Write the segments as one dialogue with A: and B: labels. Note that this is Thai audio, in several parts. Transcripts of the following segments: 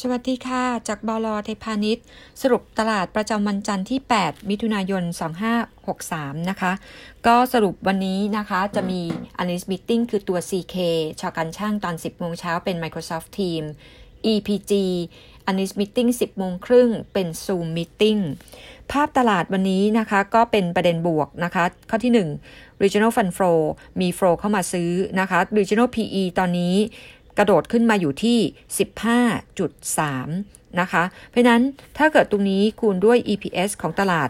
A: สวัสดีค่ะ จากบลเทพาณิชย์สรุปตลาดประจำวันจันทร์ที่ 8 มิถุนายน 2563 นะคะ ก็สรุปวันนี้นะคะจะมี analyst meeting คือตัว CK ชอกันช่างตอน 10 โมงเช้าเป็น Microsoft Team EPG analyst meeting 10 โมงครึ่งเป็น Zoom meeting ภาพตลาดวันนี้นะคะก็เป็นประเด็นบวกนะคะ ข้อที่ 1 regional fund flow มี flow เข้ามาซื้อนะคะ regional PE ตอนนี้ กระโดดขึ้นมาอยู่ที่ 15.3 นะคะ เพราะนั้นถ้าเกิดตรงนี้คูณด้วย EPS ของตลาด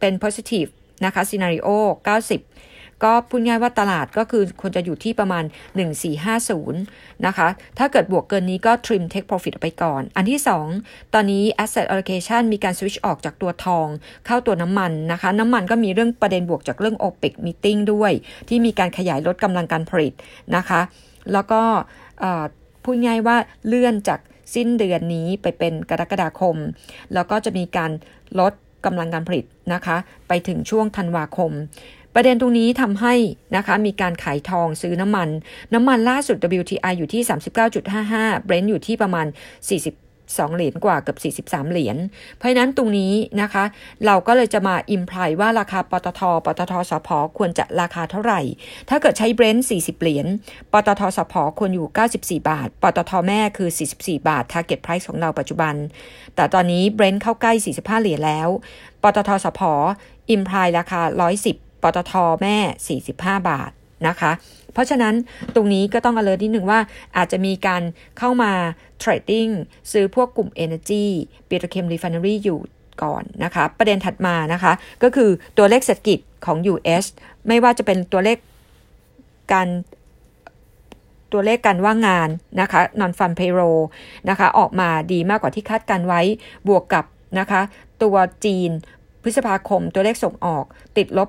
A: เป็น positive นะคะ scenario 90 ก็พูดง่ายว่าตลาดก็คือควรจะอยู่ที่ประมาณ 1450 นะคะ ถ้าเกิดบวกเกินนี้ก็ trim take profit ไปก่อน อันที่ 2 ตอนนี้ asset allocation มีการ switch ออกจากตัวทอง เข้าตัวน้ำมันนะคะ น้ำมันก็มีเรื่องประเด็นบวกจากเรื่อง OPEC meeting ด้วย ที่มีการขยายลดกำลังการผลิตนะคะ แล้วก็พูดง่ายว่าเลื่อนจากสิ้นเดือนนี้ไปเป็นกรกฎาคม แล้วก็จะมีการลดกำลังการผลิตนะคะ ไปถึงช่วงธันวาคม ประเด็นตรงนี้ทำให้นะคะมีการขายทองซื้อน้ำมัน น้ำมันล่าสุด WTI อยู่ที่ 39.55 Brent อยู่ที่ประมาณ 40 2 เหรียญกว่ากับ43 เหรียญ เพราะนั้นตรงนี้นะคะ เราก็เลยจะมา imply ว่าราคาปตท ปตทสผควรจะราคาเท่าไหร่ ถ้าเกิดใช้ Brent 40 เหรียญ ปตทสผควรอยู่ 94 บาท ปตทแม่คือ 44 บาท target price ของเราปัจจุบัน แต่ตอนนี้ Brent เข้าใกล้ 45 เหรียญแล้ว ปตทสผ imply ราคา 110 ปตทแม่ 45 บาทนะคะ เพราะฉะนั้นตรงนี้ก็ต้อง alert นิดหนึ่งว่าอาจจะมีการเข้ามา tradingซื้อพวกกลุ่ม Energy ปิโตรเคมรีฟิน n รีอยู่ก่อนนะคะ ประเด็นถัดมานะคะ ก็คือตัวเลขเศรษฐกิจของ US ไม่ว่าจะเป็นตัวเลขการตัวเลขการว่างงานนะคะ non farm payroll นะคะ ออกมาดีมากกว่าที่คาดการณ์ไว้บวกกับนะคะ ตัวจีน พฤษภาคมตัวเลขส่งออกติดลบ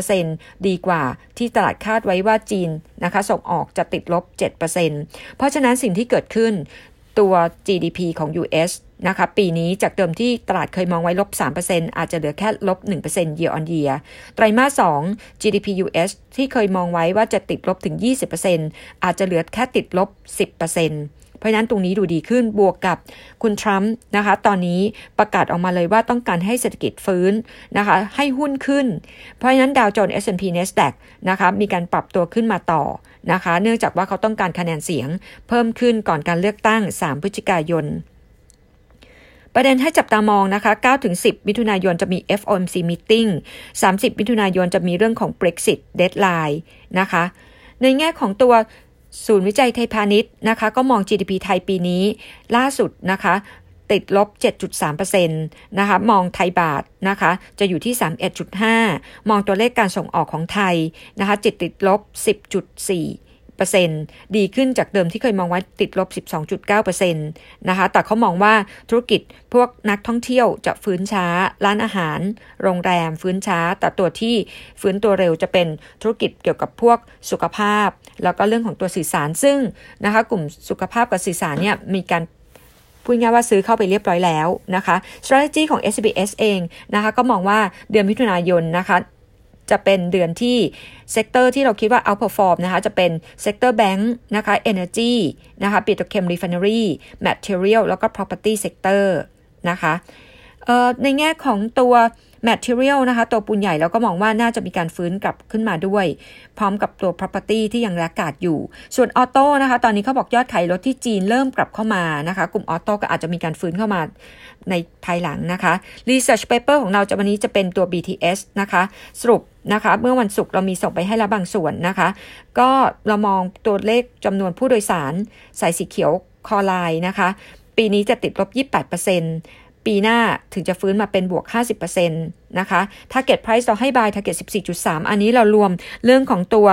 A: 3.3%ดีกว่าที่ตลาดคาดไว้ว่าจีนนะคะส่งออกจะติดลบ 7%เพราะฉะนั้นสิ่งที่เกิดขึ้นตัว GDP ของ US นะคะปีนี้จากเดิมที่ตลาดเคยมองไว้ลบ 3%อาจจะเหลือแค่ลบ 1% year on year ไตรมาส 2 GDP US ที่เคยมองไว้ว่าจะติดลบถึง 20%อาจจะเหลือแค่ติดลบ 10% เพราะนั้นตรงนี้ดูดีขึ้นบวกกับคุณทรัมป์นะคะ ตอนนี้ประกาศออกมาเลยว่าต้องการให้เศรษฐกิจฟื้นนะคะ ให้หุ้นขึ้น เพราะฉะนั้นดาวโจนส์ S&P NASDAQ นะคะมีการปรับตัวขึ้นมาต่อนะคะ เนื่องจากว่าเขาต้องการคะแนนเสียง เพิ่มขึ้นก่อนการเลือกตั้ง 3 พฤศจิกายนประเด็นให้จับตามองนะคะ 9-10 มิถุนายนจะมี FOMC meeting 30 มิถุนายนจะมีเรื่องของ Brexit deadline นะคะ ในแง่ของตัว ศูนย์วิจัยไทยพาณิชย์นะคะ ก็มอง GDP ไทยปีนี้ ล่าสุดนะคะติดลบ 7.3%นะคะ มองไทยบาทนะคะ จะอยู่ที่ 31.5 มองตัวเลขการส่งออกของไทยนะคะจิตติดลบ 10.4 ดีขึ้นจากเดิมที่เคยมองว่าติดลบ 12.9%นะคะ แต่เขามองว่าธุรกิจพวกนักท่องเที่ยวจะฟื้นช้า ร้านอาหาร โรงแรมฟื้นช้า แต่ตัวที่ฟื้นตัวเร็วจะเป็นธุรกิจเกี่ยวกับพวกสุขภาพ แล้วก็เรื่องของตัวสื่อสาร ซึ่งนะคะกลุ่มสุขภาพกับสื่อสารเนี่ยมีการพูดง่ายว่าซื้อเข้าไปเรียบร้อยแล้วนะคะ strategy ของ SCBS เองนะคะ ก็มองว่าเดือนมิถุนายนนะคะ จะเป็นเดือนที่ sector ที่เราคิดว่า outperform นะคะจะเป็น sector แบงก์นะคะ energy นะคะ petrochem refinery material แล้วก็ property sector นะคะในแง่ของตัว material นะคะตัวปูนใหญ่เราก็มองว่าน่าจะมีการฟื้นกลับขึ้นมาด้วย พร้อมกับตัว property ที่ยังรักาดอยู่ ส่วนออโต้นะคะ ตอนนี้เขาบอกยอดขายรถที่จีนเริ่มกลับเข้ามานะคะ กลุ่มออโต้ก็อาจจะมีการฟื้นเข้ามาในภายหลังนะคะ research paper ของเราจะวันนี้จะเป็นตัว BTS นะคะ สรุปนะคะเมื่อวันศุกร์เรามีส่งไปให้แล้วบางส่วนนะคะ ก็เรามองตัวเลขจำนวนผู้โดยสารสายสีเขียวคอไลน์นะคะ ปีนี้จะติดลบ 28% ปีหน้าถึงจะฟื้นมาเป็นบวก 50%นะคะ Target Price เราให้ Buy Target 14.3 อันนี้เรารวมเรื่องของตัว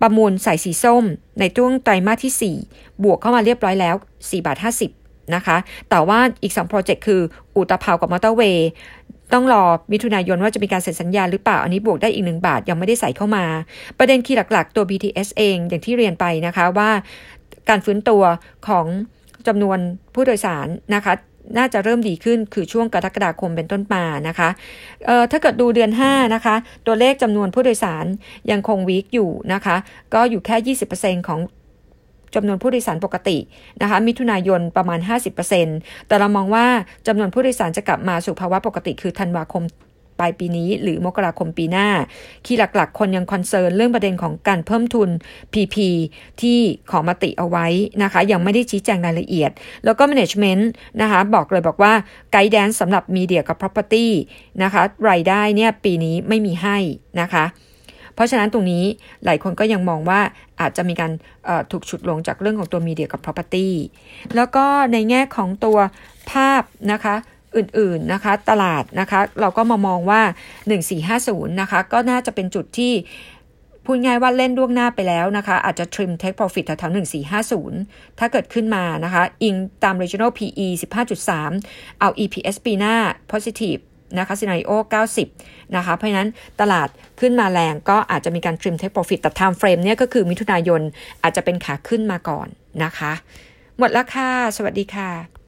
A: ประมูลสายสีส้ม ในช่วงไตรมาสที่ 4 บวกเข้ามาเรียบร้อยแล้ว4บาท50 นะคะ แต่ว่าอีก2โปรเจกต์คืออู่ตะเภากับมอเตอร์เวย์ต้องรอมิถุนายนว่าจะมีการเซ็นสัญญาหรือเปล่า อันนี้บวกได้อีกหนึ่งบาทยังไม่ได้ใส่เข้ามา ประเด็น key หลักๆ ตัว BTS เองอย่างที่เรียนไปนะคะว่าการฟื้นตัวของจำนวนผู้โดยสารนะคะ น่าจะเริ่มดีขึ้นคือช่วงกรกฎาคมเป็นต้นมานะคะเอ่อถ้าเกิดดูเดือน 5 นะคะ ตัวเลขจำนวนผู้โดยสารยังคงวีคอยู่นะคะ ก็อยู่แค่ 20%ของจำนวนผู้โดยสารปกตินะคะ มิถุนายนประมาณ 50%แต่เรามองว่าจำนวนผู้โดยสารจะกลับมาสู่ภาวะปกติคือธันวาคม ปลายปีนี้หรือมกราคมปีหน้า ที่หลักๆ คนยังคอนเซิร์นเรื่องประเด็นของการเพิ่มทุน PP ที่ขอมติเอาไว้นะคะ ยังไม่ได้ชี้แจงรายละเอียด แล้วก็ Management นะคะบอกเลยบอกว่าไกด์แดนสำหรับมีเดียกับ Property นะคะรายได้เนี่ยปีนี้ไม่มีให้นะคะเพราะฉะนั้นตรงนี้หลายคนก็ยังมองว่าอาจจะมีการถูกฉุดลงจากเรื่องของตัวมีเดียกับ property แล้วก็ในแง่ของตัวภาพนะคะ อื่นๆนะคะ ตลาดนะคะ เราก็มามองว่า 1450 นะคะ ก็น่าจะเป็นจุดที่พูดง่ายว่าเล่นล่วงหน้าไปแล้วนะคะ อาจจะ trim take profit แถวๆ1450 ถ้าเกิดขึ้นมานะคะ อิงตาม regional PE 15.3 เอา EPS ปีหน้า positive นะคะ scenario 90 นะคะ เพราะฉะนั้นตลาดขึ้นมาแรงก็อาจจะมีการ trim take profit แต่ time frame เนี่ยก็คือมิถุนายนอาจจะเป็นขาขึ้นมาก่อนนะคะ หมดแล้วค่ะ สวัสดีค่ะ